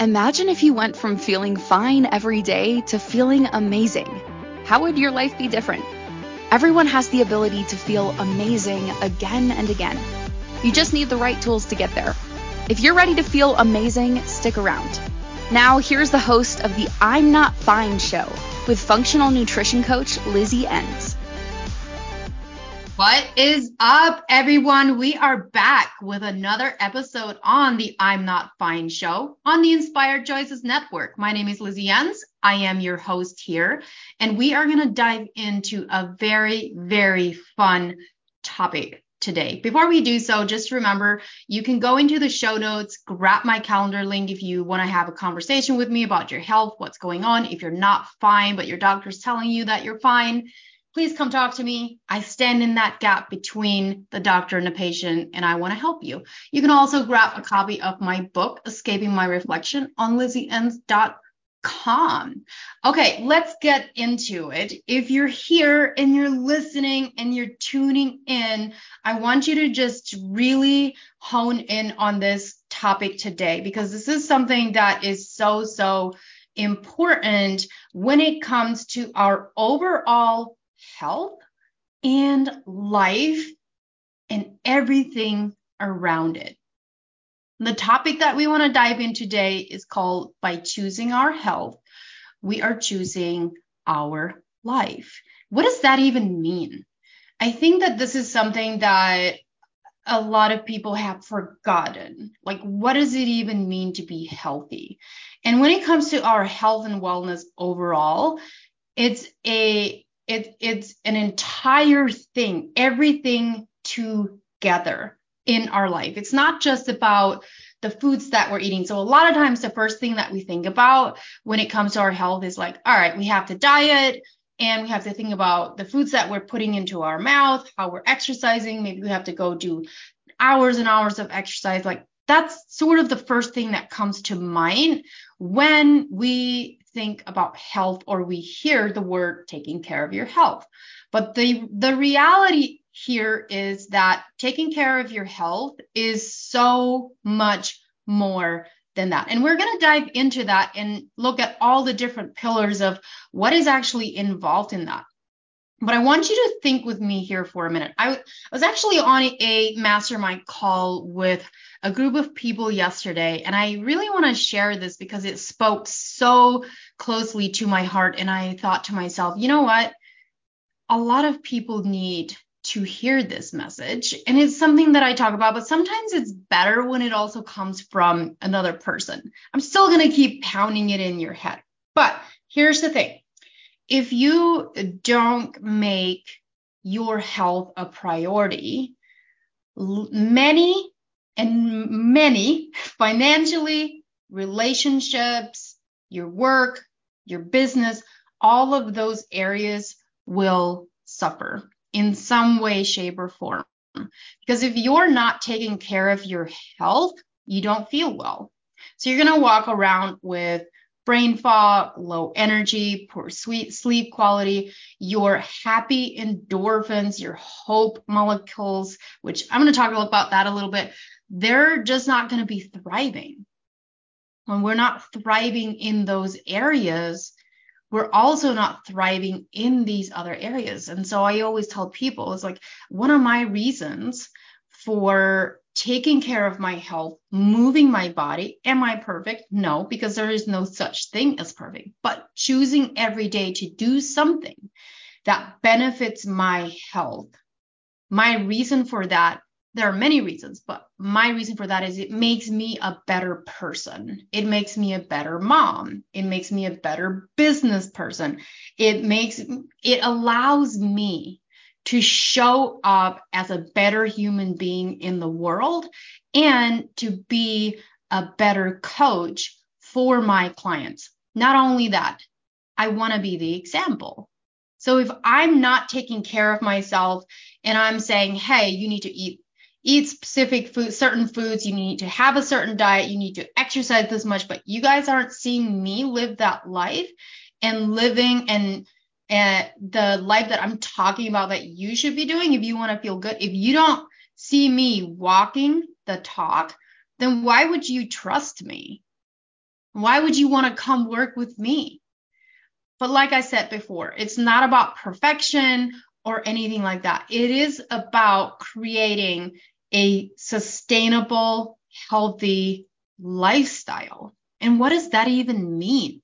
Imagine if you went from feeling fine every day to feeling amazing. How would your life be different? Everyone has the ability to feel amazing again and again. You just need the right tools to get there. If you're ready to feel amazing, stick around. Now, here's the host of the I'm Not Fine show with functional nutrition coach Lizzie Ens. What is up, everyone? We are back with another episode on the I'm Not Fine show on the Inspired Choices Network. My name is Lizzie Ens. I am your host here, and we are going to dive into a very, very fun topic today. Before we do so, just remember you can go into the show notes, grab my calendar link if you want to have a conversation with me about your health, what's going on. If you're not fine, but your doctor's telling you that you're fine, please come talk to me. I stand in that gap between the doctor and the patient, and I want to help you. You can also grab a copy of my book, Escaping My Reflection, on lizzieens.com. Okay, let's get into it. If you're here and you're listening and you're tuning in, I want you to just really hone in on this topic today because this is something that is so, so important when it comes to our overall health and life and everything around it. The topic that we want to dive in today is called By Choosing Our Health, We Are Choosing Our Life. What does that even mean? I think that this is something that a lot of people have forgotten. Like, what does it even mean to be healthy? And when it comes to our health and wellness overall, it's a it, it's an entire thing, everything together in our life. It's not just about the foods that we're eating. So a lot of times the first thing that we think about when it comes to our health is like, all right, we have to diet and we have to think about the foods that we're putting into our mouth, how we're exercising. Maybe we have to go do hours and hours of exercise. Like that's sort of the first thing that comes to mind when we think about health or we hear the word taking care of your health. But the the reality here is that taking care of your health is so much more than that. And we're going to dive into that and look at all the different pillars of what is actually involved in that. But I want you to think with me here for a minute. I, was actually on a mastermind call with a group of people yesterday, and I really want to share this because it spoke so closely to my heart. And I thought to myself, you know what? A lot of people need to hear this message. And it's something that I talk about, but sometimes it's better when it also comes from another person. I'm still going to keep pounding it in your head. But here's the thing if you don't make your health a priority, many and many financially, relationships, your work, your business, all of those areas will suffer in some way, shape, or form. Because if you're not taking care of your health, you don't feel well. So you're going to walk around with brain fog, low energy, poor sweet sleep quality, your happy endorphins, your hope molecules, which I'm going to talk about that a little bit, they're just not going to be thriving. When we're not thriving in those areas, we're also not thriving in these other areas. And so I always tell people it's like one of my reasons for taking care of my health, moving my body. Am I perfect? No, because there is no such thing as perfect, but choosing every day to do something that benefits my health. My reason for that, there are many reasons, but my reason for that is it makes me a better person. It makes me a better mom. It makes me a better business person. It makes, it allows me to show up as a better human being in the world and to be a better coach for my clients. Not only that, I want to be the example. So if I'm not taking care of myself and I'm saying, hey, you need to eat eat specific food, certain foods, you need to have a certain diet, you need to exercise this much, but you guys aren't seeing me live that life and living and and the life that I'm talking about that you should be doing if you want to feel good. If you don't see me walking the talk, then why would you trust me? Why would you want to come work with me? But like I said before, it's not about perfection or anything like that. It is about creating a sustainable, healthy lifestyle. And what does that even mean?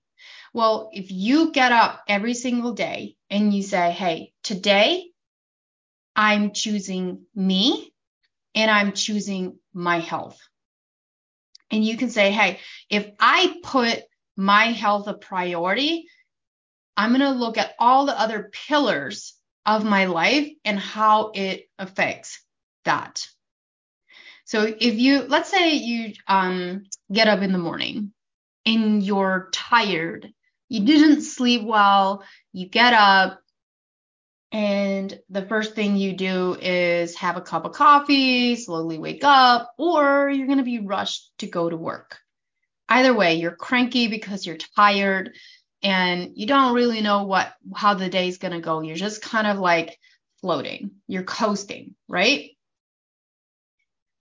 Well, if you get up every single day and you say, hey, today I'm choosing me and I'm choosing my health. And you can say, hey, if I put my health a priority, I'm going to look at all the other pillars of my life and how it affects that. So if you, let's say you um, get up in the morning and you're tired, you didn't sleep well, you get up, and the first thing you do is have a cup of coffee, slowly wake up, or you're going to be rushed to go to work. Either way, you're cranky because you're tired and you don't really know what how the day's going to go. You're just kind of like floating. You're coasting, right?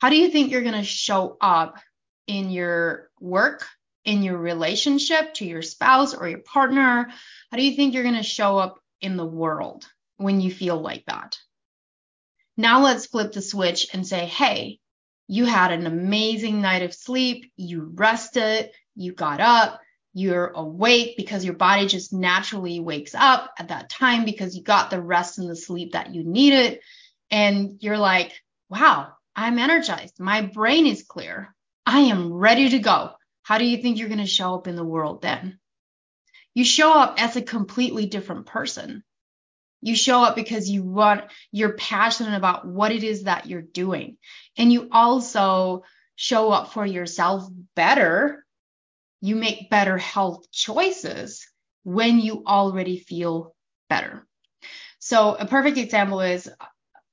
How do you think you're going to show up in your work, in your relationship to your spouse or your partner? How do you think you're going to show up in the world? when you feel like that. Now let's flip the switch and say, hey, you had an amazing night of sleep, you rested, you got up, you're awake because your body just naturally wakes up at that time because you got the rest and the sleep that you needed. And you're like, wow, I'm energized. My brain is clear. I am ready to go. How do you think you're going to show up in the world then? You show up as a completely different person. You show up because you want, you're passionate about what it is that you're doing. And you also show up for yourself better. You make better health choices when you already feel better. So a perfect example is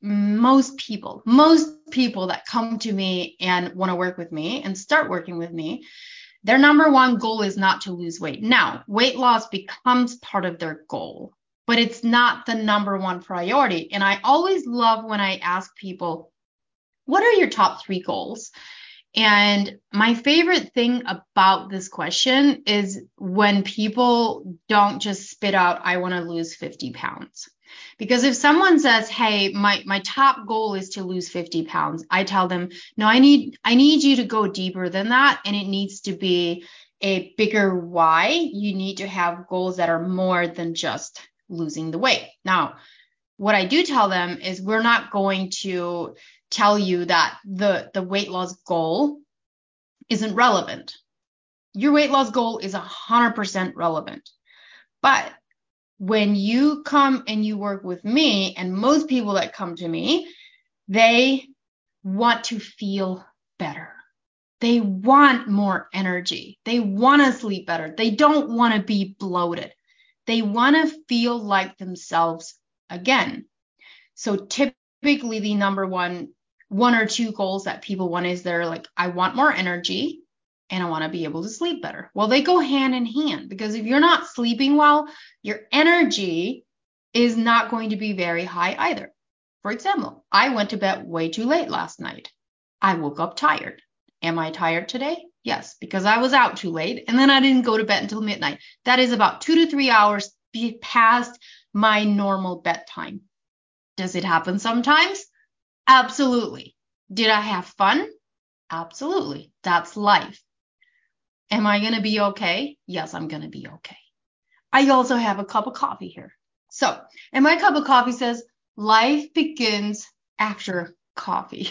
most people, most people that come to me and want to work with me and start working with me, their number one goal is not to lose weight. Now, weight loss becomes part of their goal but it's not the number one priority. And I always love when I ask people, what are your top three goals? And my favorite thing about this question is when people don't just spit out, I want to lose 50 pounds. Because if someone says, "Hey, my my top goal is to lose 50 pounds," I tell them, "No, I need I need you to go deeper than that and it needs to be a bigger why. You need to have goals that are more than just losing the weight. Now, what I do tell them is we're not going to tell you that the, the weight loss goal isn't relevant. Your weight loss goal is 100% relevant. But when you come and you work with me, and most people that come to me, they want to feel better. They want more energy. They want to sleep better. They don't want to be bloated. They want to feel like themselves again. So typically the number one one or two goals that people want is they're like I want more energy and I want to be able to sleep better. Well, they go hand in hand because if you're not sleeping well, your energy is not going to be very high either. For example, I went to bed way too late last night. I woke up tired. Am I tired today? Yes, because I was out too late and then I didn't go to bed until midnight. That is about two to three hours past my normal bedtime. Does it happen sometimes? Absolutely. Did I have fun? Absolutely. That's life. Am I going to be okay? Yes, I'm going to be okay. I also have a cup of coffee here. So, and my cup of coffee says, life begins after coffee.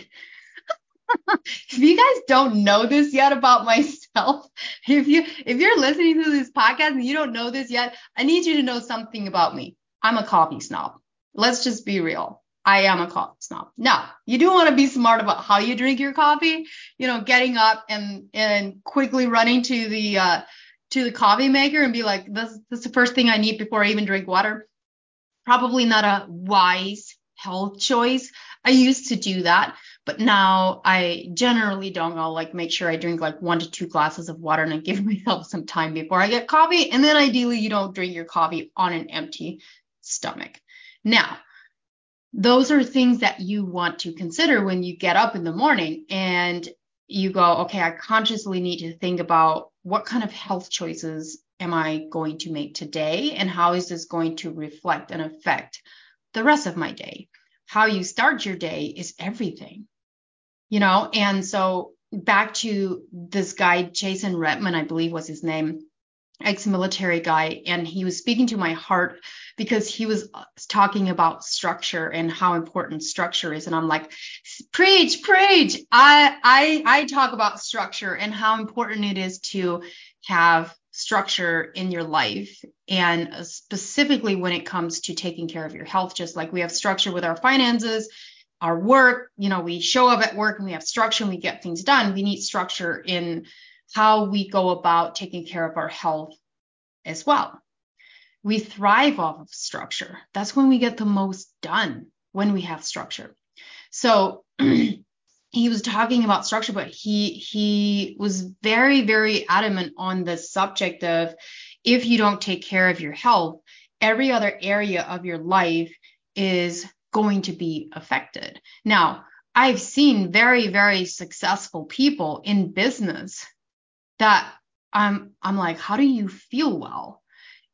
if you guys don't know this yet about myself, if you if you're listening to this podcast and you don't know this yet, I need you to know something about me. I'm a coffee snob. Let's just be real. I am a coffee snob. Now, you do want to be smart about how you drink your coffee. You know, getting up and and quickly running to the uh, to the coffee maker and be like, this, this is the first thing I need before I even drink water. Probably not a wise health choice. I used to do that, but now I generally don't. I'll like make sure I drink like one to two glasses of water and I give myself some time before I get coffee. And then ideally, you don't drink your coffee on an empty stomach. Now, those are things that you want to consider when you get up in the morning. And you go, okay, I consciously need to think about what kind of health choices am I going to make today and how is this going to reflect and affect the rest of my day? How you start your day is everything, you know? And so back to this guy, Jason Redman, I believe was his name ex-military guy and he was speaking to my heart because he was uh, talking about structure and how important structure is. And i'm like preach preach. I i i talk about structure and how important it is to have structure in your life. And uh, specifically when it comes to taking care of your health just like we have structure with our finances our work. You know we show up at work and we have structure and we get things done. We need structure in how we go about taking care of our health as well. We thrive off of structure. That's when we get the most done when we have structure. So he was talking about structure, but he he was very, very adamant on the subject of if you don't take care of your health, every other area of your life is going to be affected. Now, I've seen very, very successful people in business that I'm I'm like, how do you feel well?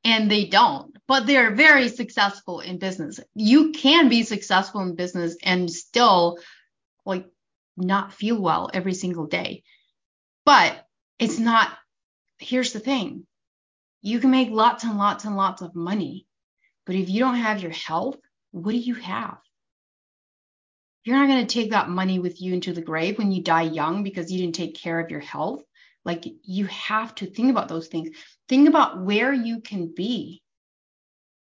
And they don't, but they're very successful in business. You can be successful in business and still like not feel well every single day. But it's not here's the thing. You can make lots and lots and lots of money, but if you don't have your health, what do you have? You're not going to take that money with you into the grave when you die young because you didn't take care of your health. Like you have to think about those things. Think about where you can be.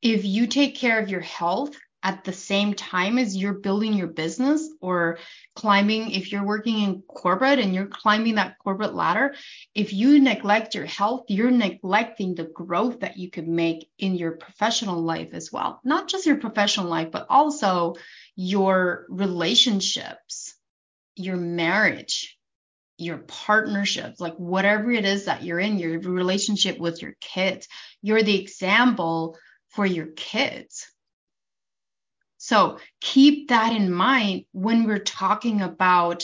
If you take care of your health at the same time as you're building your business or climbing, if you're working in corporate and you're climbing that corporate ladder, if you neglect your health, you're neglecting the growth that you could make in your professional life as well. Not just your professional life, but also your relationships, your marriage, your partnerships, like whatever it is that you're in, your relationship with your kids, you're the example for your kids. So keep that in mind when we're talking about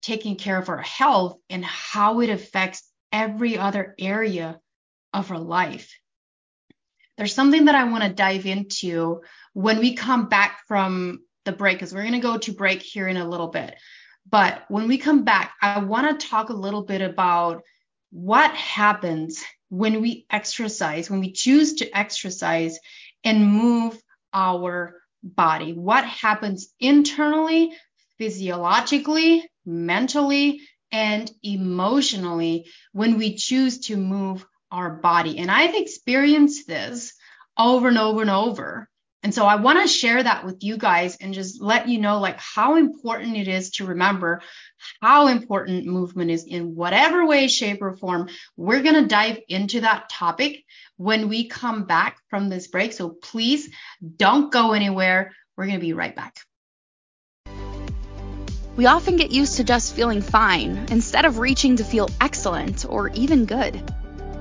taking care of our health and how it affects every other area of our life. There's something that I want to dive into when we come back from the break, because we're going to go to break here in a little bit. But when we come back, I want to talk a little bit about what happens when we exercise, when we choose to exercise and move our body. What happens internally, physiologically, mentally, and emotionally when we choose to move our body. And I've experienced this over and over and over and so I want to share that with you guys and just let you know like how important it is to remember how important movement is in whatever way, shape, or form. We're going to dive into that topic when we come back from this break. So please don't go anywhere. We're going to be right back. We often get used to just feeling fine instead of reaching to feel excellent or even good.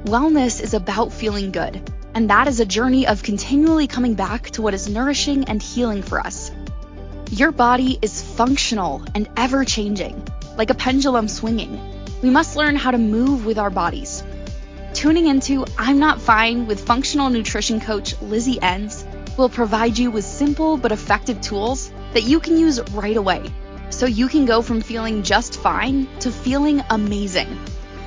Wellness is about feeling good and that is a journey of continually coming back to what is nourishing and healing for us. Your body is functional and ever changing, like a pendulum swinging. We must learn how to move with our bodies. Tuning into I'm Not Fine with functional nutrition coach Lizzie Ens will provide you with simple but effective tools that you can use right away so you can go from feeling just fine to feeling amazing.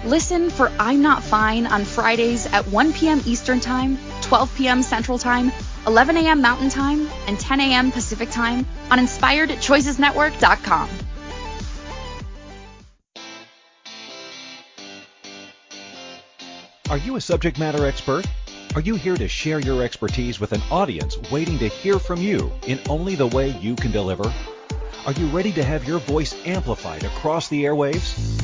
Listen for I'm Not Fine on Fridays at 1 p.m. Eastern Time, 12 p.m. Central Time, 11 a.m. Mountain Time, and 10 a.m. Pacific Time on InspiredChoicesNetwork.com. Are you a subject matter expert? Are you here to share your expertise with an audience waiting to hear from you in only the way you can deliver? Are you ready to have your voice amplified across the airwaves?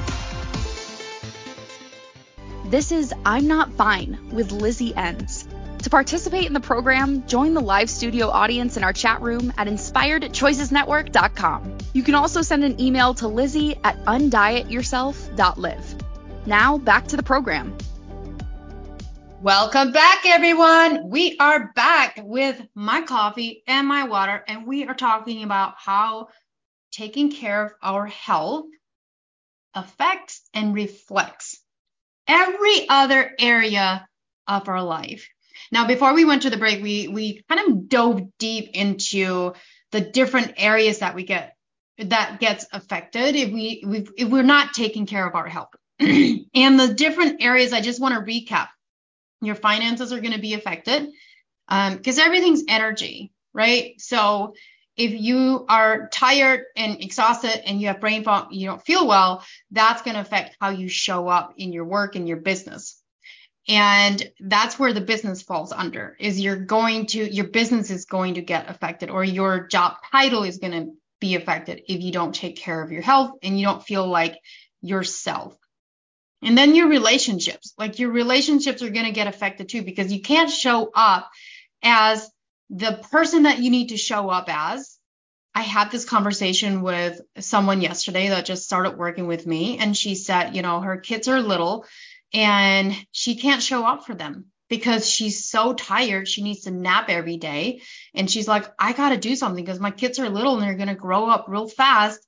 This is I'm Not Fine with Lizzie Ens. To participate in the program, join the live studio audience in our chat room at inspiredchoicesnetwork.com. You can also send an email to Lizzie at undietyourself.live. Now, back to the program. Welcome back, everyone. We are back with my coffee and my water, and we are talking about how taking care of our health affects and reflects every other area of our life. Now, before we went to the break, we we kind of dove deep into the different areas that we get that gets affected if we if we're not taking care of our health. and the different areas, I just want to recap your finances are going to be affected because um, everything's energy, right? So if you are tired and exhausted and you have brain fog, you don't feel well, that's going to affect how you show up in your work and your business. And that's where the business falls under is you're going to your business is going to get affected or your job title is going to be affected if you don't take care of your health and you don't feel like yourself. And then your relationships, like your relationships are going to get affected too, because you can't show up as the person that you need to show up as. I had this conversation with someone yesterday that just started working with me, and she said, you know, her kids are little and she can't show up for them because she's so tired. She needs to nap every day. And she's like, I got to do something because my kids are little and they're going to grow up real fast.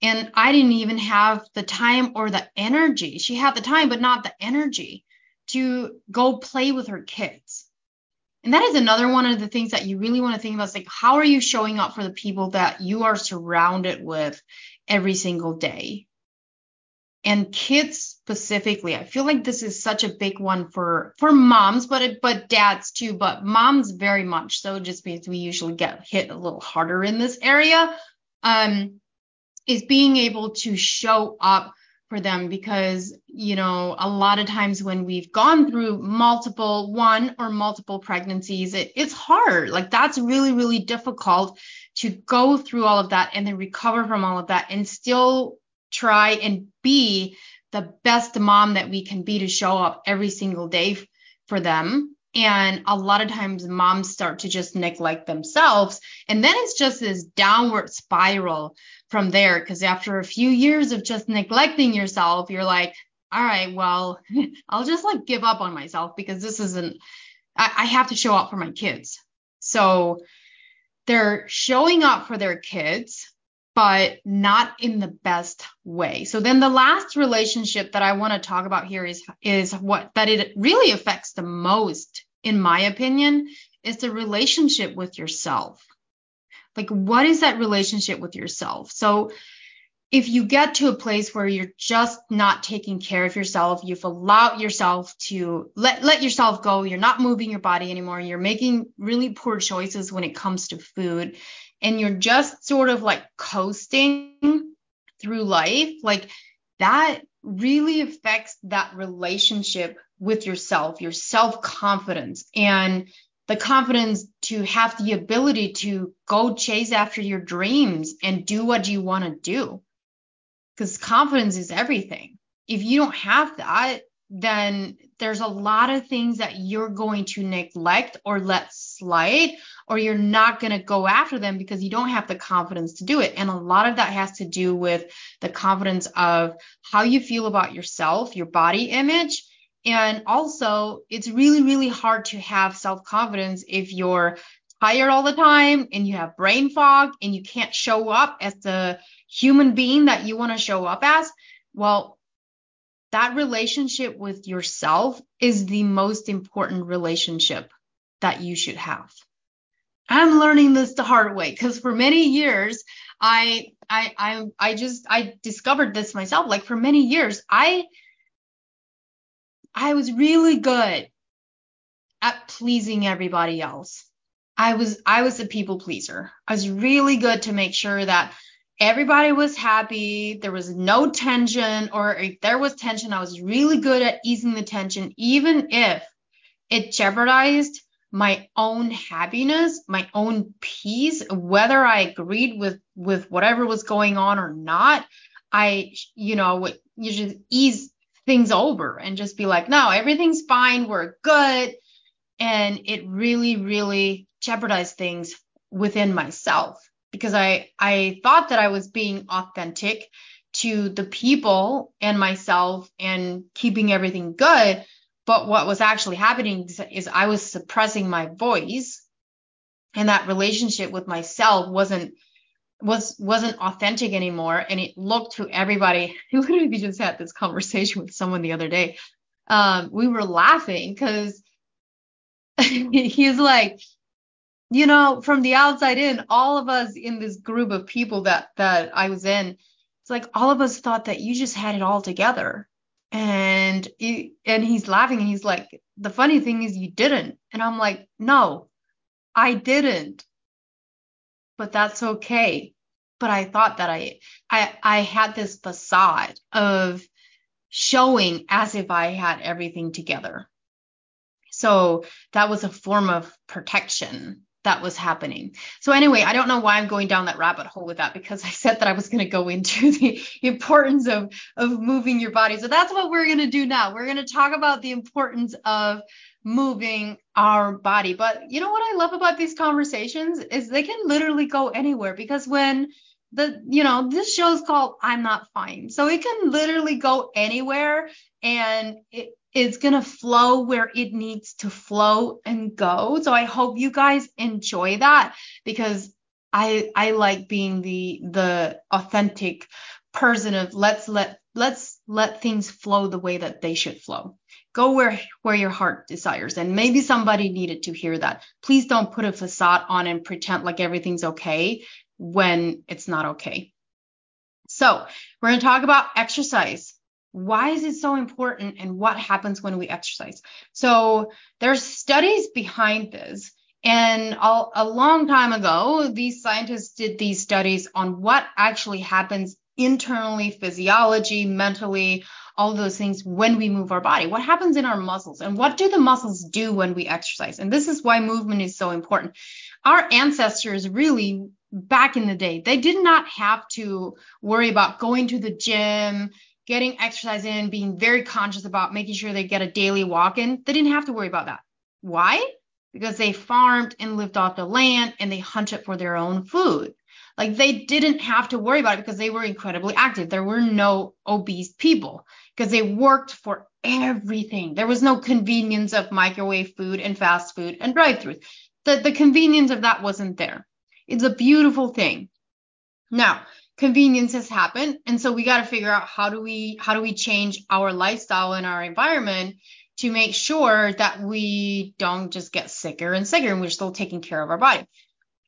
And I didn't even have the time or the energy. She had the time, but not the energy to go play with her kids. And that is another one of the things that you really want to think about is like, how are you showing up for the people that you are surrounded with every single day? And kids specifically, I feel like this is such a big one for for moms, but but dads too, but moms very much so, just because we usually get hit a little harder in this area. Um, is being able to show up for them because you know a lot of times when we've gone through multiple one or multiple pregnancies it, it's hard like that's really really difficult to go through all of that and then recover from all of that and still try and be the best mom that we can be to show up every single day for them and a lot of times moms start to just neglect themselves. And then it's just this downward spiral from there. Because after a few years of just neglecting yourself, you're like, all right, well, I'll just like give up on myself because this isn't, I, I have to show up for my kids. So they're showing up for their kids but not in the best way. So then the last relationship that I want to talk about here is is what that it really affects the most in my opinion is the relationship with yourself. Like what is that relationship with yourself? So if you get to a place where you're just not taking care of yourself, you've allowed yourself to let let yourself go, you're not moving your body anymore, you're making really poor choices when it comes to food and you're just sort of like coasting through life, like that really affects that relationship with yourself, your self confidence, and the confidence to have the ability to go chase after your dreams and do what you want to do. Because confidence is everything. If you don't have that, then there's a lot of things that you're going to neglect or let slide or you're not going to go after them because you don't have the confidence to do it. And a lot of that has to do with the confidence of how you feel about yourself, your body image. And also, it's really, really hard to have self confidence if you're tired all the time and you have brain fog and you can't show up as the human being that you want to show up as. Well, that relationship with yourself is the most important relationship that you should have. I'm learning this the hard way because for many years I I I I just I discovered this myself like for many years I I was really good at pleasing everybody else. I was I was a people pleaser. I was really good to make sure that everybody was happy. There was no tension, or if there was tension, I was really good at easing the tension, even if it jeopardized my own happiness, my own peace, whether I agreed with with whatever was going on or not. I, you know, you just ease things over and just be like, no, everything's fine, we're good. And it really, really jeopardized things within myself because I I thought that I was being authentic to the people and myself and keeping everything good. But what was actually happening is I was suppressing my voice and that relationship with myself wasn't was wasn't authentic anymore and it looked to everybody literally just had this conversation with someone the other day um, we were laughing because he's like you know from the outside in all of us in this group of people that that i was in it's like all of us thought that you just had it all together. And and he's laughing and he's like the funny thing is you didn't. And i'm like no i didn't. But that's okay but i thought that i i i had this facade of showing as if i had everything together so that was a form of protection that was happening. So anyway, I don't know why I'm going down that rabbit hole with that because I said that I was going to go into the importance of of moving your body. So that's what we're going to do now. We're going to talk about the importance of moving our body. But you know what I love about these conversations is they can literally go anywhere because when the you know this show is called I'm not fine. So it can literally go anywhere and it is going to flow where it needs to flow and go. So I hope you guys enjoy that because I I like being the the authentic person of let's let let's let things flow the way that they should flow. Go where where your heart desires and maybe somebody needed to hear that. Please don't put a facade on and pretend like everything's okay when it's not okay. So, we're going to talk about exercise. Why is it so important and what happens when we exercise? So there's studies behind this and a, long time ago these scientists did these studies on what actually happens internally physiology mentally all those things when we move our body. What happens in our muscles and what do the muscles do when we exercise? And this is why movement is so important. Our ancestors really back in the day they did not have to worry about going to the gym getting exercise in, being very conscious about making sure they get a daily walk in, they didn't have to worry about that. Why? Because they farmed and lived off the land and they hunted for their own food. Like they didn't have to worry about it because they were incredibly active. There were no obese people because they worked for everything. There was no convenience of microwave food and fast food and drive-throughs. The, the convenience of that wasn't there. It's a beautiful thing. Now, convenience has happened and so we got to figure out how do we how do we change our lifestyle and our environment to make sure that we don't just get sicker and sicker and we're still taking care of our body.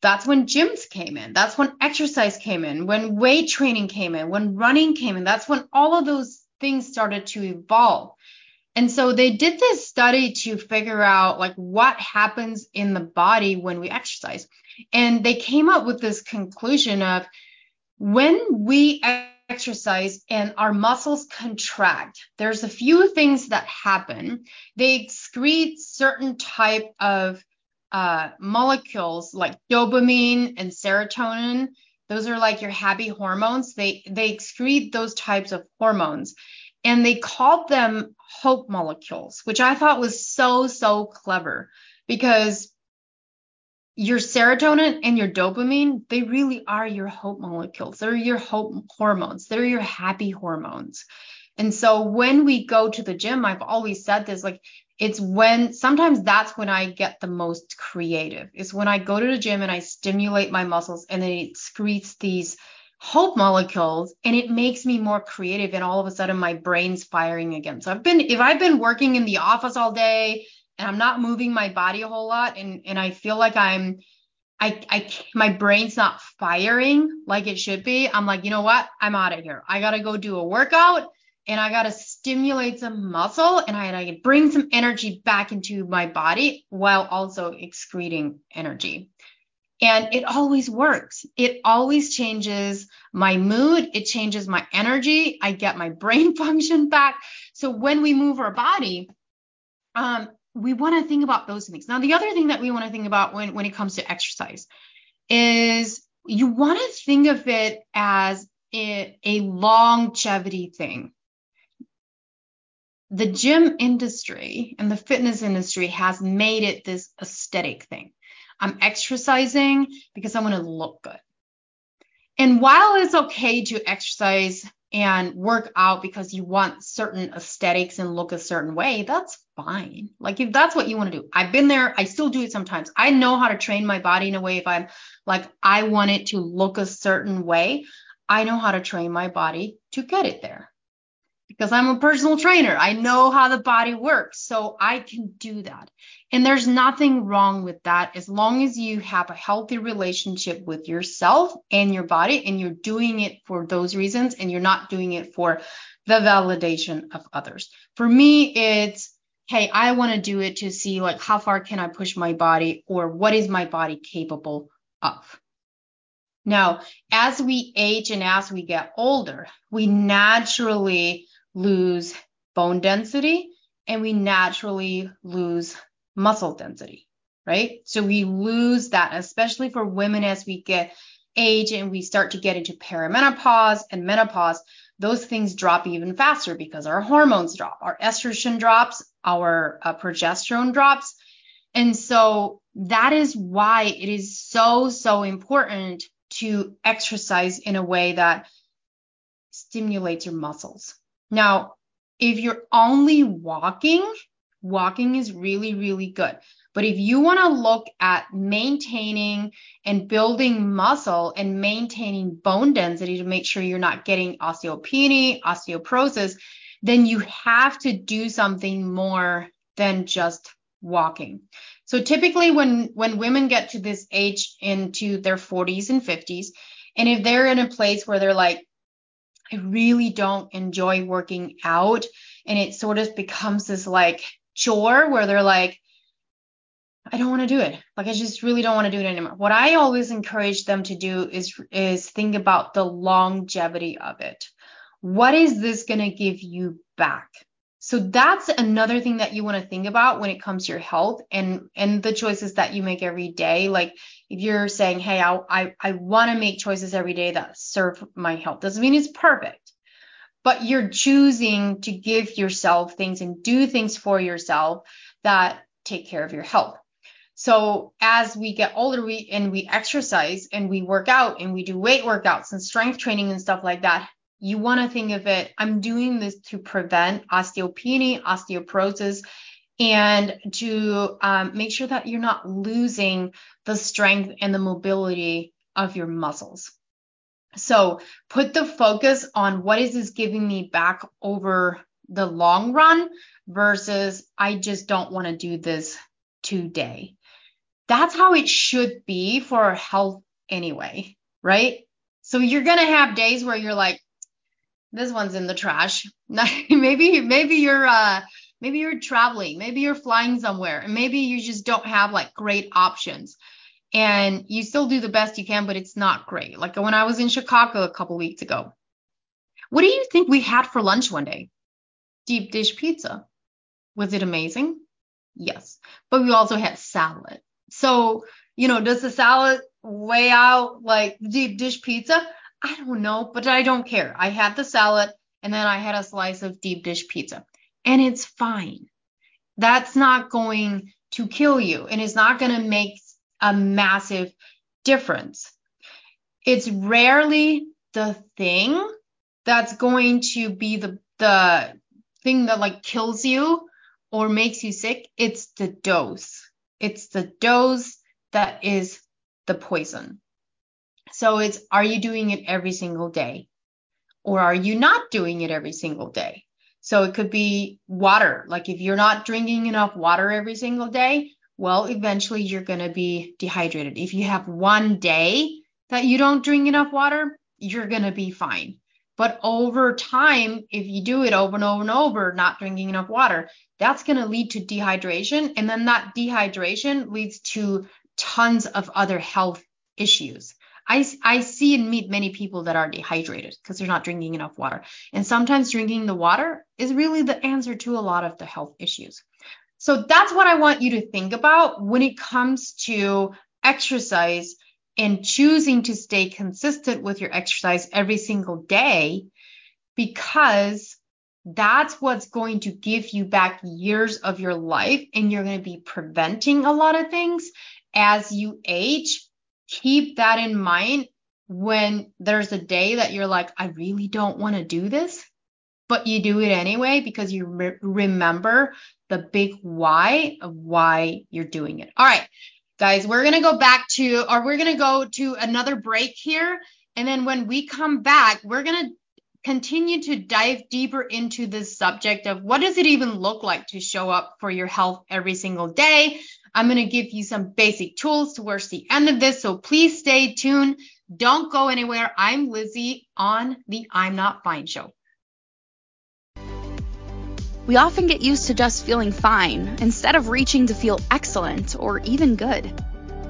That's when gyms came in. That's when exercise came in when weight training came in when running came in. That's when all of those things started to evolve. And so they did this study to figure out like what happens in the body when we exercise and they came up with this conclusion of when we exercise and our muscles contract, there's a few things that happen. They excrete certain type of uh, molecules like dopamine and serotonin. Those are like your happy hormones. They they excrete those types of hormones, and they called them hope molecules, which I thought was so so clever because your serotonin and your dopamine, they really are your hope molecules. They're your hope hormones. They're your happy hormones. And so when we go to the gym, I've always said this like it's when sometimes that's when I get the most creative. Is when I go to the gym and I stimulate my muscles and then it excretes these hope molecules and it makes me more creative and all of a sudden my brain's firing again. So I've been if I've been working in the office all day and I'm not moving my body a whole lot and and I feel like I'm I I my brain's not firing like it should be. I'm like, you know what? I'm out of here. I got to go do a workout and I got to stimulate some muscle and I I bring some energy back into my body while also excreting energy. And it always works. It always changes my mood. It changes my energy. I get my brain function back. So when we move our body, um, we want to think about those things. Now, the other thing that we want to think about when, when it comes to exercise is you want to think of it as a, a longevity thing. the gym industry and the fitness industry has made it this aesthetic thing. I'm exercising because I want to look good. And while it's okay to exercise and work out because you want certain aesthetics and look a certain way, that's fine. Like if that's what you want to do. I've been there, I still do it sometimes. I know how to train my body in a way if I'm like I want it to look a certain way, I know how to train my body to get it there because I'm a personal trainer. I know how the body works, so I can do that. And there's nothing wrong with that as long as you have a healthy relationship with yourself and your body and you're doing it for those reasons and you're not doing it for the validation of others. For me, it's hey, I want to do it to see like how far can I push my body or what is my body capable of. Now, as we age and as we get older, we naturally lose bone density and we naturally lose muscle density, right? So we lose that, especially for women as we get age and we start to get into perimenopause and menopause, those things drop even faster because our hormones drop, our estrogen drops, our uh, progesterone drops. And so that is why it is so, so important to exercise in a way that stimulates your muscles. Now, if you're only walking, walking is really, really good. But if you want to look at maintaining and building muscle and maintaining bone density to make sure you're not getting osteopenia, osteoporosis, then you have to do something more than just walking. So typically when when women get to this age into their 40s and 50s and if they're in a place where they're like I really don't enjoy working out. And it sort of becomes this like chore where they're like, I don't want to do it. Like I just really don't want to do it anymore. What I always encourage them to do is is think about the longevity of it. What is this going to give you back? So that's another thing that you want to think about when it comes to your health and and the choices that you make every day. Like if you're saying, "Hey, I I, I want to make choices every day that serve my health," doesn't mean it's perfect, but you're choosing to give yourself things and do things for yourself that take care of your health. So as we get older, we and we exercise and we work out and we do weight workouts and strength training and stuff like that you want to think of it i'm doing this to prevent osteopenia osteoporosis and to um, make sure that you're not losing the strength and the mobility of your muscles. So put the focus on what is this giving me back over the long run versus i just don't want to do this today. That's how it should be for health anyway right? So you're going to have days where you're like this one's in the trash. maybe maybe you're uh maybe you're traveling, maybe you're flying somewhere, and maybe you just don't have like great options. And you still do the best you can, but it's not great. Like when I was in Chicago a couple weeks ago. What do you think we had for lunch one day? Deep dish pizza. Was it amazing? Yes. But we also had salad. So, you know, does the salad weigh out like deep dish pizza? I don't know, but I don't care. I had the salad and then I had a slice of deep dish pizza, and it's fine. That's not going to kill you and it's not going to make a massive difference. It's rarely the thing that's going to be the the thing that like kills you or makes you sick. It's the dose. It's the dose that is the poison. So it's are you doing it every single day? Or are you not doing it every single day? So it could be water. Like if you're not drinking enough water every single day, well, eventually you're going to be dehydrated. If you have one day that you don't drink enough water, you're going to be fine. But over time, if you do it over and over and over, not drinking enough water, that's going to lead to dehydration. And then that dehydration leads to tons of other health issues. I, I see and meet many people that are dehydrated because they're not drinking enough water. And sometimes drinking the water is really the answer to a lot of the health issues. So that's what I want you to think about when it comes to exercise and choosing to stay consistent with your exercise every single day because that's what's going to give you back years of your life and you're going to be preventing a lot of things as you age keep that in mind when there's a day that you're like i really don't want to do this but you do it anyway because you re- remember the big why of why you're doing it all right guys we're going to go back to or we're going to go to another break here and then when we come back we're going to continue to dive deeper into this subject of what does it even look like to show up for your health every single day. I'm going to give you some basic tools towards the end of this, so please stay tuned. Don't go anywhere. I'm Lizzie on the I'm Not Fine show. We often get used to just feeling fine instead of reaching to feel excellent or even good.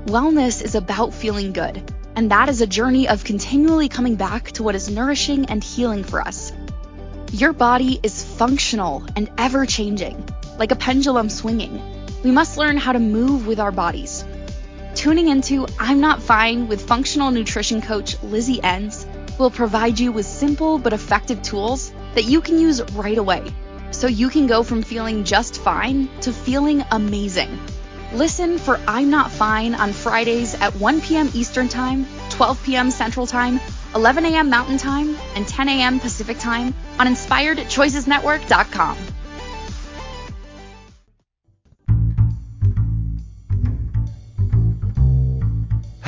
Wellness is about feeling good and that is a journey of continually coming back to what is nourishing and healing for us. Your body is functional and ever changing, like a pendulum swinging. We must learn how to move with our bodies. Tuning into I'm Not Fine with functional nutrition coach Lizzie Ens will provide you with simple but effective tools that you can use right away so you can go from feeling just fine to feeling amazing. Listen for I'm Not Fine on Fridays at 1 p.m. Eastern Time, 12 p.m. Central Time, 11 a.m. Mountain Time, and 10 a.m. Pacific Time on InspiredChoicesNetwork.com.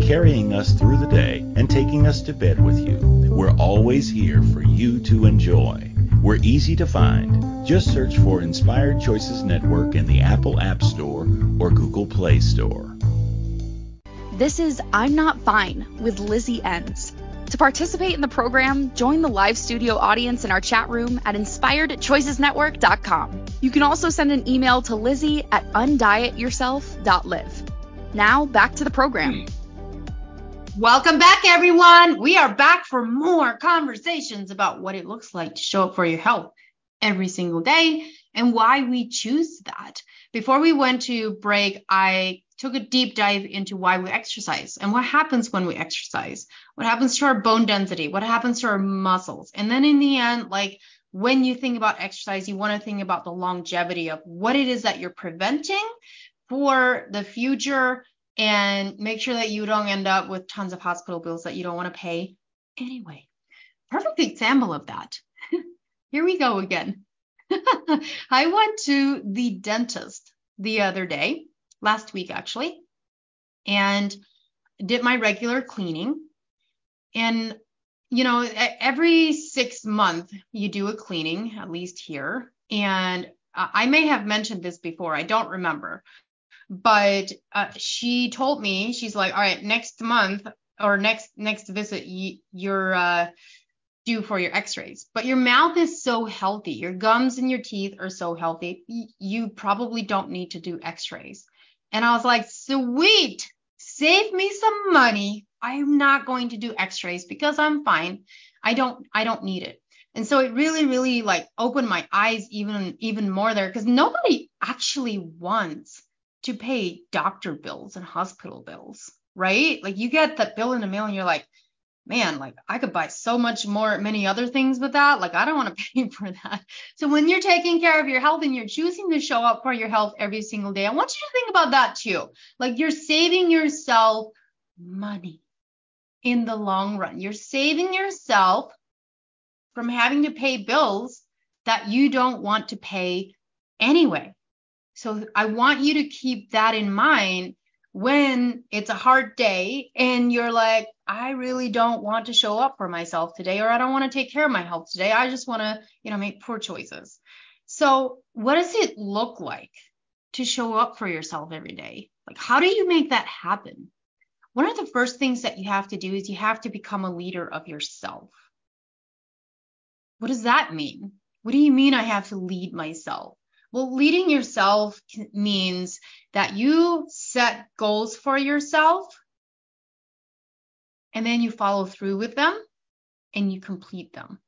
carrying us through the day, and taking us to bed with you, we're always here for you to enjoy. We're easy to find. Just search for Inspired Choices Network in the Apple App Store or Google Play Store. This is I'm Not Fine with Lizzie Ens. To participate in the program, join the live studio audience in our chat room at inspiredchoicesnetwork.com. You can also send an email to Lizzie at undietyourself.live. Now, back to the program. Welcome back, everyone. We are back for more conversations about what it looks like to show up for your health every single day and why we choose that. Before we went to break, I took a deep dive into why we exercise and what happens when we exercise, what happens to our bone density, what happens to our muscles. And then in the end, like when you think about exercise, you want to think about the longevity of what it is that you're preventing for the future and make sure that you don't end up with tons of hospital bills that you don't want to pay anyway. Perfect example of that. Here we go again. I went to the dentist the other day last week actually, and did my regular cleaning. And, you know, every six months you do a cleaning, at least here. And uh, I may have mentioned this before, I don't remember. But uh, she told me, she's like, all right, next month or next next visit, you, you're uh, due for your x-rays but your mouth is so healthy your gums and your teeth are so healthy you probably don't need to do x-rays and I was like, sweet, save me some money. I'm not going to do x-rays because I'm fine. I don't I don't need it. And so it really, really like opened my eyes even even more there because nobody actually wants to pay doctor bills and hospital bills, right? Like you get that bill in the mail and you're like, man, like I could buy so much more, many other things with that. Like I don't want to pay for that. So when you're taking care of your health and you're choosing to show up for your health every single day, I want you to think about that too. Like you're saving yourself money in the long run. You're saving yourself from having to pay bills that you don't want to pay anyway. So I want you to keep that in mind when it's a hard day and you're like, I really don't want to show up for myself today, or I don't want to take care of my health today. I just want to, you know, make poor choices. So, what does it look like to show up for yourself every day? Like, how do you make that happen? One of the first things that you have to do is you have to become a leader of yourself. What does that mean? What do you mean I have to lead myself? Well, leading yourself means that you set goals for yourself and then you follow through with them and you complete them.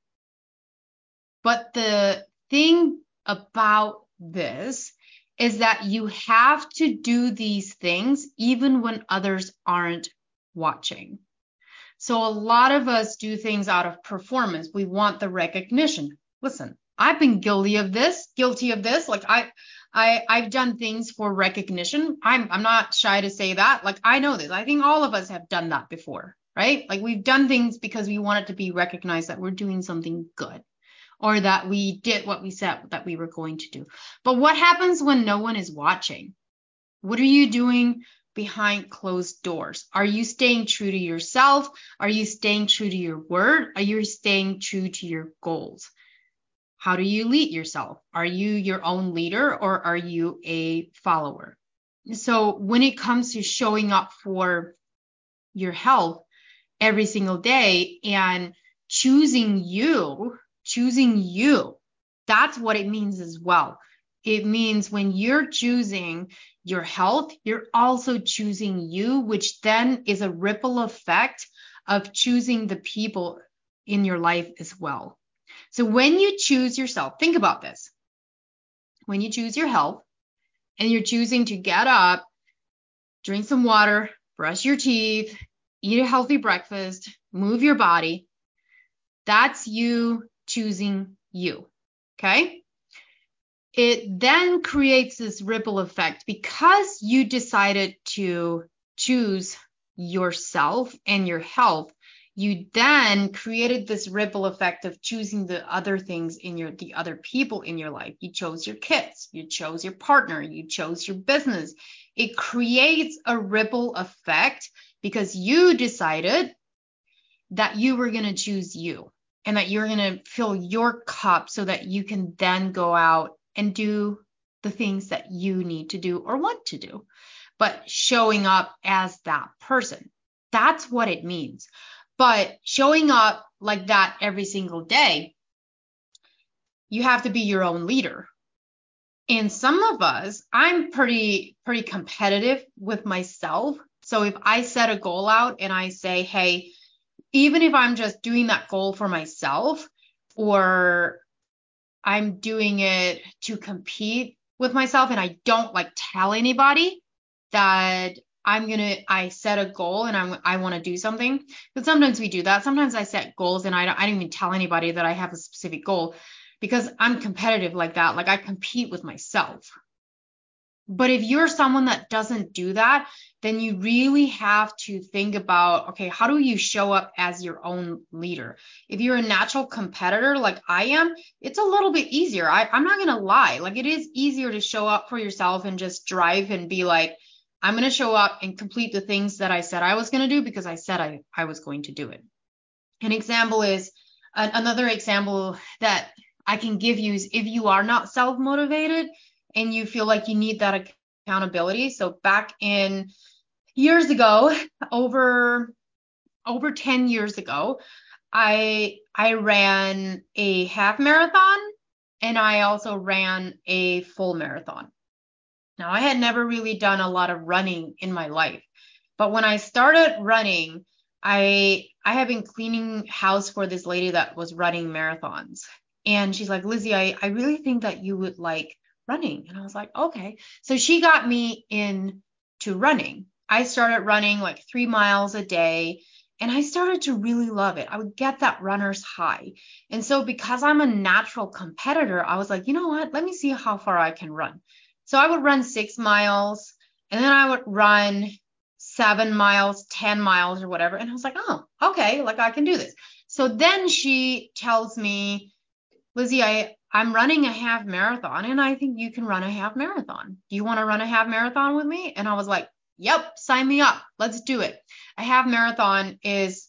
But the thing about this is that you have to do these things even when others aren't watching. So a lot of us do things out of performance. We want the recognition. Listen, I've been guilty of this, guilty of this. Like I I I've done things for recognition. I'm I'm not shy to say that. Like I know this. I think all of us have done that before, right? Like we've done things because we want it to be recognized that we're doing something good or that we did what we said that we were going to do. But what happens when no one is watching? What are you doing behind closed doors? Are you staying true to yourself? Are you staying true to your word? Are you staying true to your goals? How do you lead yourself? Are you your own leader or are you a follower? So when it comes to showing up for your health every single day and choosing you choosing you. That's what it means as well. It means when you're choosing your health, you're also choosing you, which then is a ripple effect of choosing the people in your life as well. So when you choose yourself, think about this. When you choose your health and you're choosing to get up, drink some water, brush your teeth, eat a healthy breakfast, move your body, that's you choosing you. Okay. It then creates this ripple effect because you decided to choose yourself and your health. You then created this ripple effect of choosing the other things in your, the other people in your life. You chose your kids, you chose your partner, you chose your business. It creates a ripple effect because you decided that you were going to choose you and that you're going to fill your cup so that you can then go out and do the things that you need to do or want to do. But showing up as that person, that's what it means. But showing up like that every single day, you have to be your own leader. And some of us, I'm pretty pretty competitive with myself. So if I set a goal out and I say, "Hey, even if I'm just doing that goal for myself or I'm doing it to compete with myself and I don't like tell anybody that I'm going to I set a goal and I'm I want to do something. But sometimes we do that. Sometimes I set goals and I don't I don't even tell anybody that I have a specific goal because I'm competitive like that. Like I compete with myself. But if you're someone that doesn't do that, then you really have to think about okay, how do you show up as your own leader? If you're a natural competitor like I am, it's a little bit easier. I, I'm not going to lie. Like it is easier to show up for yourself and just drive and be like, I'm going to show up and complete the things that I said I was going to do because I said I, I was going to do it. An example is uh, another example that I can give you is if you are not self motivated and you feel like you need that accountability. So back in years ago, over over 10 years ago, I I ran a half marathon and I also ran a full marathon. Now I had never really done a lot of running in my life. But when I started running, I I have been cleaning house for this lady that was running marathons. And she's like, Lizzie, I, I really think that you would like running. And I was like, okay. So she got me into running. I started running like three miles a day and I started to really love it. I would get that runner's high. And so because I'm a natural competitor, I was like, you know what? Let me see how far I can run. So I would run six miles and then I would run seven miles, 10 miles or whatever. And I was like, oh, okay, like I can do this. So then she tells me, Lizzie, I, I'm running a half marathon and I think you can run a half marathon. Do you want to run a half marathon with me? And I was like, yep, sign me up. Let's do it. A half marathon is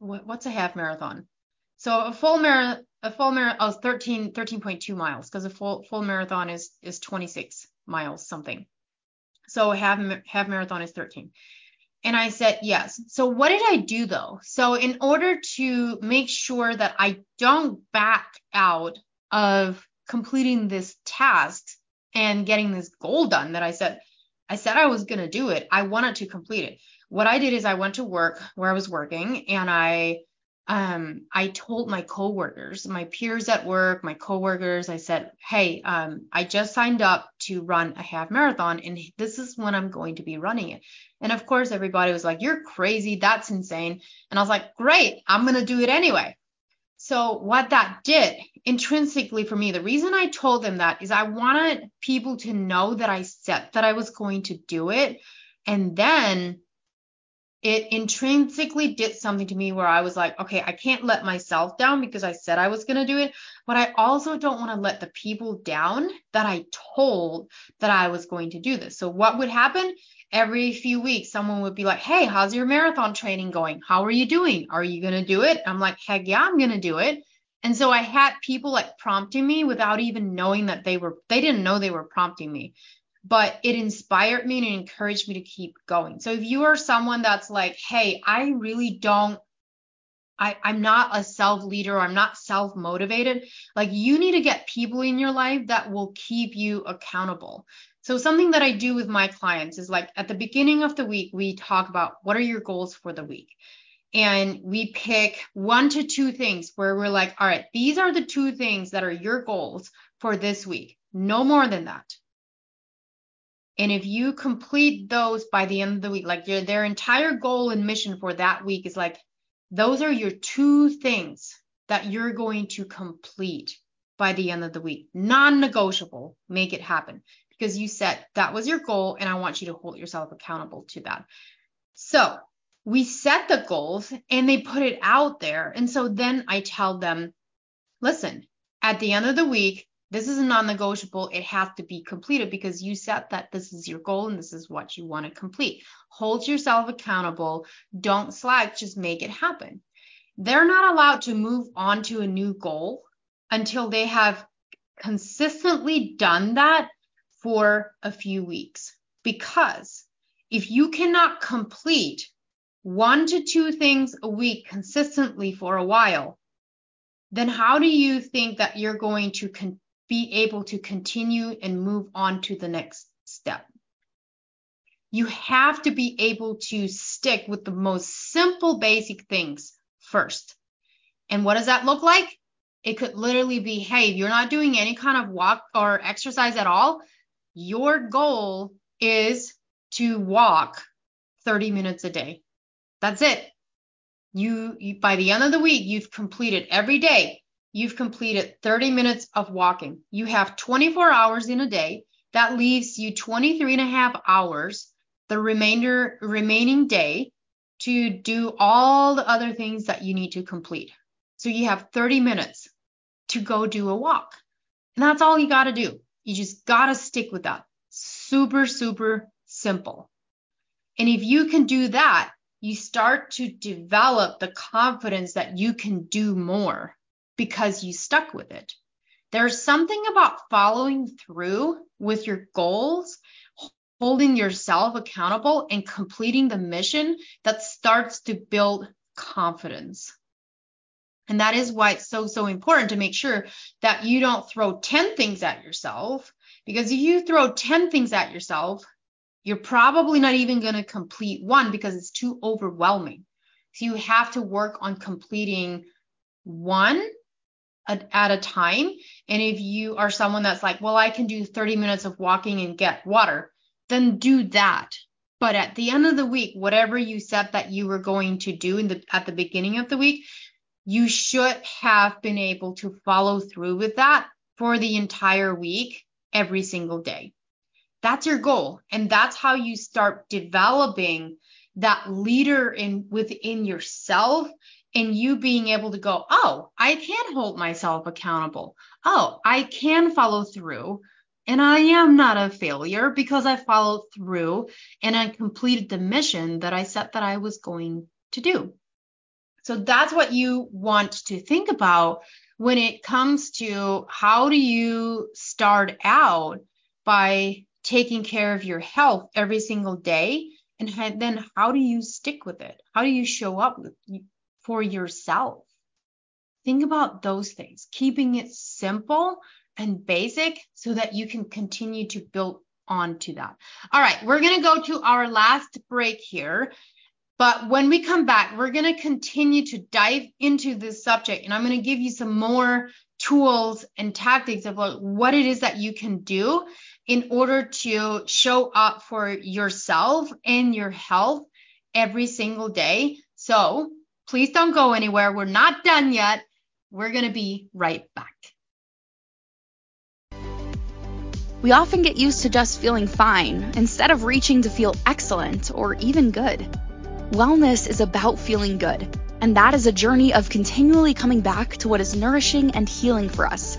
what's a half marathon? So a full marathon, a full marathon, oh, 13, 13.2 miles because a full, full marathon is, is 26 miles something. So half, half marathon is 13. And I said, yes. So what did I do though? So in order to make sure that I don't back out of completing this task and getting this goal done that I said I said I was going to do it. I wanted to complete it. What I did is I went to work where I was working and I um, I told my coworkers, my peers at work, my coworkers, I said, "Hey, um, I just signed up to run a half marathon, and this is when I'm going to be running it." And of course, everybody was like, "You're crazy. That's insane." And I was like, "Great, I'm gonna do it anyway." So what that did intrinsically for me, the reason I told them that is I wanted people to know that I said that I was going to do it, and then it intrinsically did something to me where I was like, okay, I can't let myself down because I said I was going to do it, but I also don't want to let the people down that I told that I was going to do this. So what would happen? Every few weeks, someone would be like, hey, how's your marathon training going? How are you doing? Are you going to do it? I'm like, heck yeah, I'm going to do it. And so I had people like prompting me without even knowing that they were, they didn't know they were prompting me but it inspired me and it encouraged me to keep going. So if you are someone that's like, hey, I really don't, I, I'm not a self leader, I'm not self motivated, like you need to get people in your life that will keep you accountable. So something that I do with my clients is like at the beginning of the week, we talk about what are your goals for the week. And we pick one to two things where we're like, all right, these are the two things that are your goals for this week. No more than that. And if you complete those by the end of the week, like your their entire goal and mission for that week is like those are your two things that you're going to complete by the end of the week. Non-negotiable, make it happen because you said that was your goal and I want you to hold yourself accountable to that. So, we set the goals and they put it out there. And so then I tell them, listen, at the end of the week, this is a non-negotiable. It has to be completed because you set that this is your goal and this is what you want to complete. Hold yourself accountable. Don't slack. Just make it happen. They're not allowed to move on to a new goal until they have consistently done that for a few weeks. Because if you cannot complete one to two things a week consistently for a while, then how do you think that you're going to con- be able to continue and move on to the next step. You have to be able to stick with the most simple, basic things first. And what does that look like? It could literally be hey, if you're not doing any kind of walk or exercise at all, your goal is to walk 30 minutes a day. That's it. You, you by the end of the week, you've completed every day you've completed 30 minutes of walking. You have 24 hours in a day. That leaves you 23 and a half hours, the remainder remaining day to do all the other things that you need to complete. So you have 30 minutes to go do a walk. And that's all you got to do. You just got to stick with that. Super, super simple. And if you can do that, you start to develop the confidence that you can do more because you stuck with it. There's something about following through with your goals, holding yourself accountable, and completing the mission that starts to build confidence. And that is why it's so, so important to make sure that you don't throw 10 things at yourself. Because if you throw 10 things at yourself, you're probably not even going to complete one because it's too overwhelming. So you have to work on completing one at a time. And if you are someone that's like, well, I can do 30 minutes of walking and get water, then do that. But at the end of the week, whatever you said that you were going to do in the at the beginning of the week, you should have been able to follow through with that for the entire week every single day. That's your goal. And that's how you start developing that leader in within yourself and you being able to go, oh, I can hold myself accountable. Oh, I can follow through. And I am not a failure because I followed through and I completed the mission that I set that I was going to do. So that's what you want to think about when it comes to how do you start out by taking care of your health every single day and then how do you stick with it how do you show up for yourself. Think about those things, keeping it simple and basic so that you can continue to build onto that. All right, we're going to go to our last break here. But when we come back, we're going to continue to dive into this subject and I'm going to give you some more tools and tactics about what it is that you can do in order to show up for yourself and your health every single day. So please don't go anywhere. We're not done yet. We're going to be right back. We often get used to just feeling fine instead of reaching to feel excellent or even good. Wellness is about feeling good, and that is a journey of continually coming back to what is nourishing and healing for us.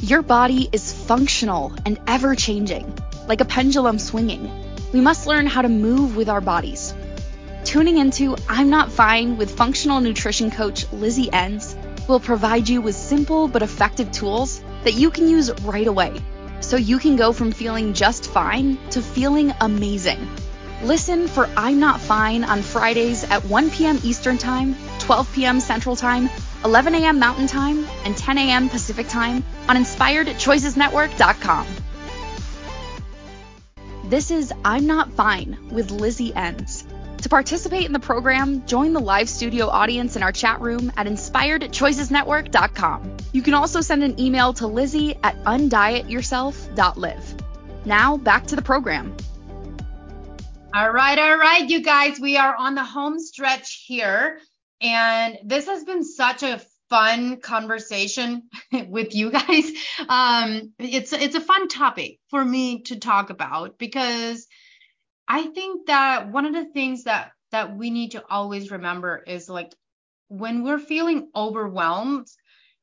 Your body is functional and ever changing, like a pendulum swinging. We must learn how to move with our bodies. Tuning into I'm Not Fine with functional nutrition coach Lizzie Ens will provide you with simple but effective tools that you can use right away so you can go from feeling just fine to feeling amazing. Listen for I'm Not Fine on Fridays at 1 p.m. Eastern Time, 12 p.m. Central Time 11 a.m. Mountain Time, and 10 a.m. Pacific Time on InspiredChoicesNetwork.com. This is I'm Not Fine with Lizzie Ens. To participate in the program, join the live studio audience in our chat room at InspiredChoicesNetwork.com. You can also send an email to Lizzie at undietyourself.live. Now, back to the program. All right, all right, you guys, we are on the home stretch here. And this has been such a fun conversation with you guys. Um, it's it's a fun topic for me to talk about because I think that one of the things that that we need to always remember is like when we're feeling overwhelmed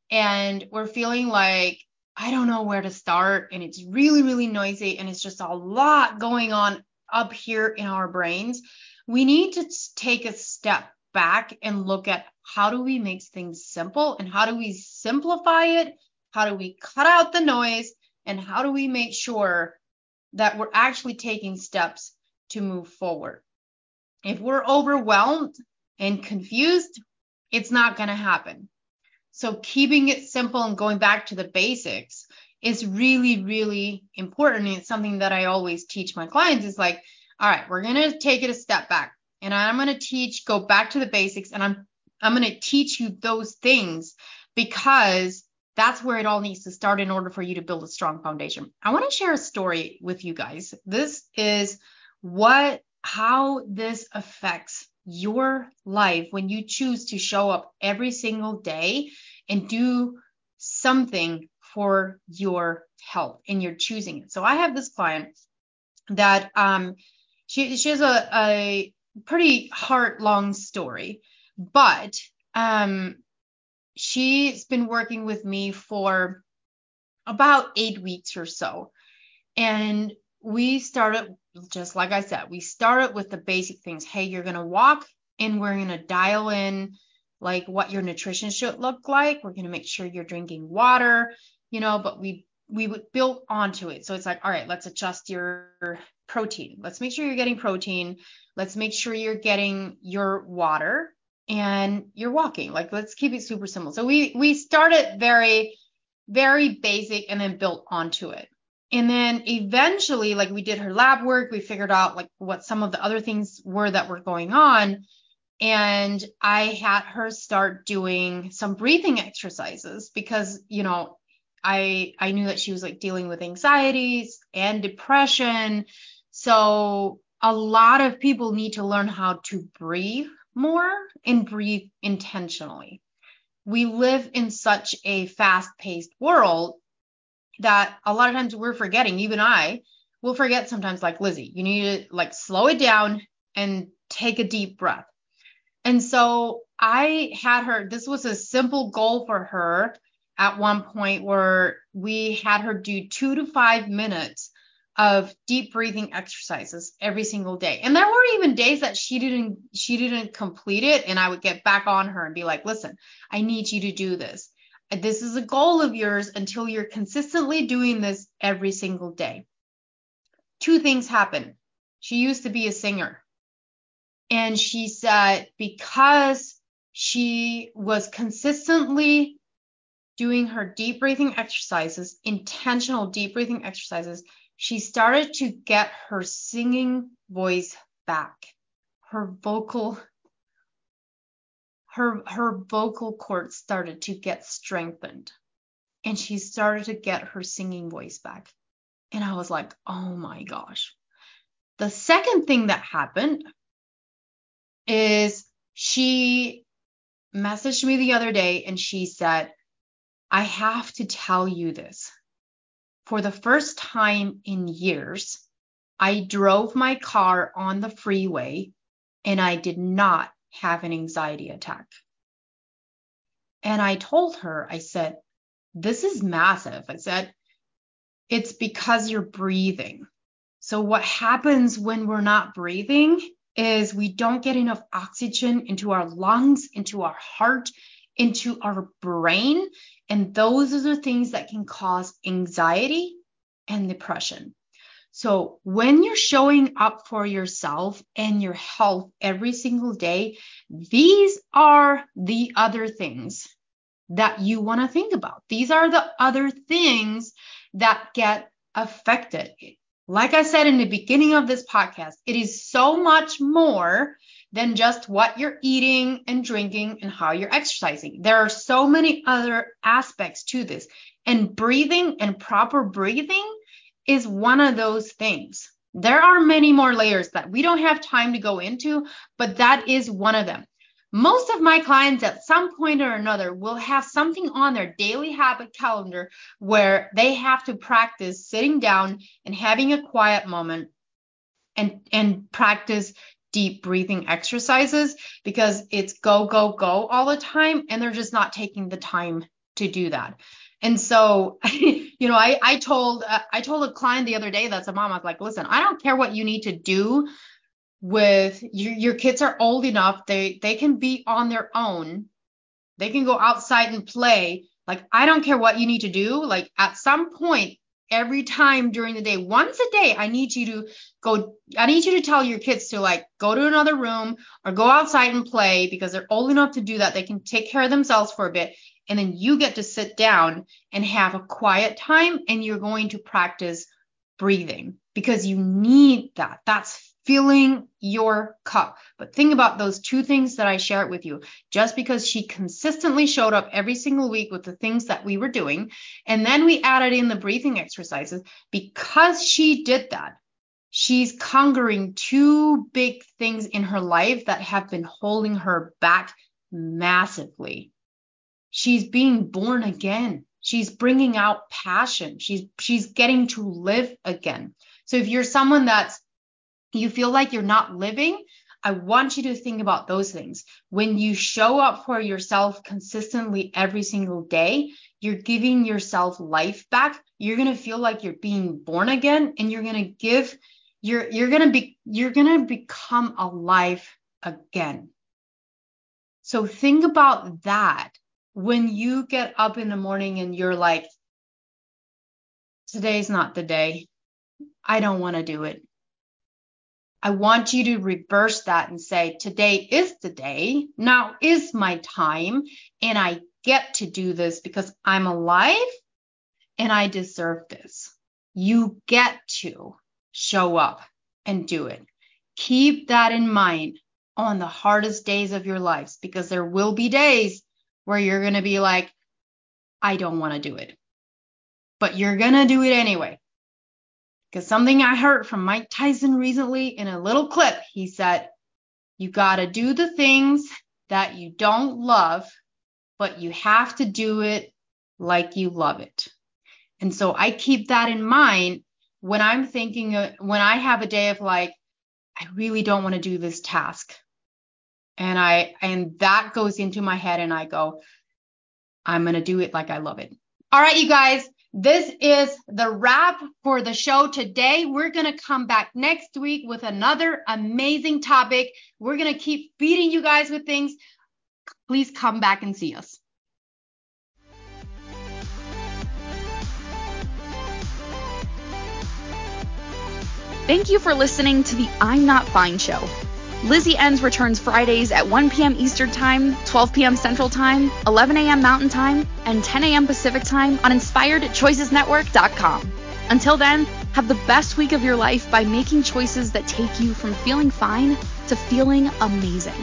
and we're feeling like I don't know where to start and it's really really noisy and it's just a lot going on up here in our brains, we need to take a step back and look at how do we make things simple and how do we simplify it? How do we cut out the noise? And how do we make sure that we're actually taking steps to move forward? If we're overwhelmed and confused, it's not going to happen. So keeping it simple and going back to the basics is really, really important. It's something that I always teach my clients is like, all right, we're going to take it a step back and I'm going to teach, go back to the basics, and I'm I'm going to teach you those things because that's where it all needs to start in order for you to build a strong foundation. I want to share a story with you guys. This is what how this affects your life when you choose to show up every single day and do something for your health and you're choosing it. So I have this client that um she she has a, a pretty heart long story, but um, she's been working with me for about eight weeks or so. And we started, just like I said, we started with the basic things. Hey, you're going to walk and we're going to dial in like what your nutrition should look like. We're going to make sure you're drinking water, you know, but we we would build onto it. So it's like, all right, let's adjust your protein. Let's make sure you're getting protein. Let's make sure you're getting your water and you're walking. Like let's keep it super simple. So we we started very very basic and then built onto it. And then eventually like we did her lab work, we figured out like what some of the other things were that were going on and I had her start doing some breathing exercises because you know I I knew that she was like dealing with anxieties and depression. So a lot of people need to learn how to breathe more and breathe intentionally. We live in such a fast-paced world that a lot of times we're forgetting, even I will forget sometimes like Lizzie, you need to like slow it down and take a deep breath. And so I had her, this was a simple goal for her at one point where we had her do two to five minutes of deep breathing exercises every single day. And there were even days that she didn't she didn't complete it and I would get back on her and be like, "Listen, I need you to do this. This is a goal of yours until you're consistently doing this every single day." Two things happen. She used to be a singer. And she said because she was consistently doing her deep breathing exercises, intentional deep breathing exercises, she started to get her singing voice back. Her vocal her her vocal cords started to get strengthened and she started to get her singing voice back. And I was like, "Oh my gosh." The second thing that happened is she messaged me the other day and she said, I have to tell you this. For the first time in years, I drove my car on the freeway and I did not have an anxiety attack. And I told her, I said, This is massive. I said, It's because you're breathing. So, what happens when we're not breathing is we don't get enough oxygen into our lungs, into our heart, into our brain. And those are the things that can cause anxiety and depression. So when you're showing up for yourself and your health every single day, these are the other things that you want to think about. These are the other things that get affected. Like I said in the beginning of this podcast, it is so much more than just what you're eating and drinking and how you're exercising. There are so many other aspects to this. And breathing and proper breathing is one of those things. There are many more layers that we don't have time to go into, but that is one of them. Most of my clients at some point or another will have something on their daily habit calendar where they have to practice sitting down and having a quiet moment and and practice deep breathing exercises because it's go go go all the time and they're just not taking the time to do that. And so, you know, I I told uh, I told a client the other day that's a mom I was like, "Listen, I don't care what you need to do with your, your kids are old enough they they can be on their own. They can go outside and play. Like i don't care what you need to do. Like at some point every time during the day once a day i need you to go i need you to tell your kids to like go to another room or go outside and play because they're old enough to do that. They can take care of themselves for a bit and then you get to sit down and have a quiet time and you're going to practice breathing because you need that that's filling your cup. But think about those two things that I shared with you. Just because she consistently showed up every single week with the things that we were doing, and then we added in the breathing exercises, because she did that, she's conquering two big things in her life that have been holding her back massively. She's being born again. She's bringing out passion. She's she's getting to live again. So if you're someone that's you feel like you're not living, I want you to think about those things. When you show up for yourself consistently every single day, you're giving yourself life back. You're going to feel like you're being born again and you're going to give you're you're going to be you're going to become alive again. So think about that when you get up in the morning and you're like today's not the day. I don't want to do it. I want you to reverse that and say, today is the day. Now is my time. And I get to do this because I'm alive and I deserve this. You get to show up and do it. Keep that in mind on the hardest days of your lives because there will be days where you're going to be like, I don't want to do it. But you're going to do it anyway because something I heard from Mike Tyson recently in a little clip, he said, You got to do the things that you don't love, but you have to do it like you love it. And so I keep that in mind when I'm thinking, of, when I have a day of like, I really don't want to do this task. And I, and that goes into my head and I go, I'm going to do it like I love it. All right, you guys, this is the wrap for the show today. We're going to come back next week with another amazing topic. We're going to keep feeding you guys with things. Please come back and see us. Thank you for listening to the I'm Not Fine show. Lizzie Ens returns Fridays at 1 p.m. Eastern Time, 12 p.m. Central Time, 11 a.m. Mountain Time, and 10 a.m. Pacific Time on InspiredChoicesNetwork.com. Until then, have the best week of your life by making choices that take you from feeling fine to feeling amazing.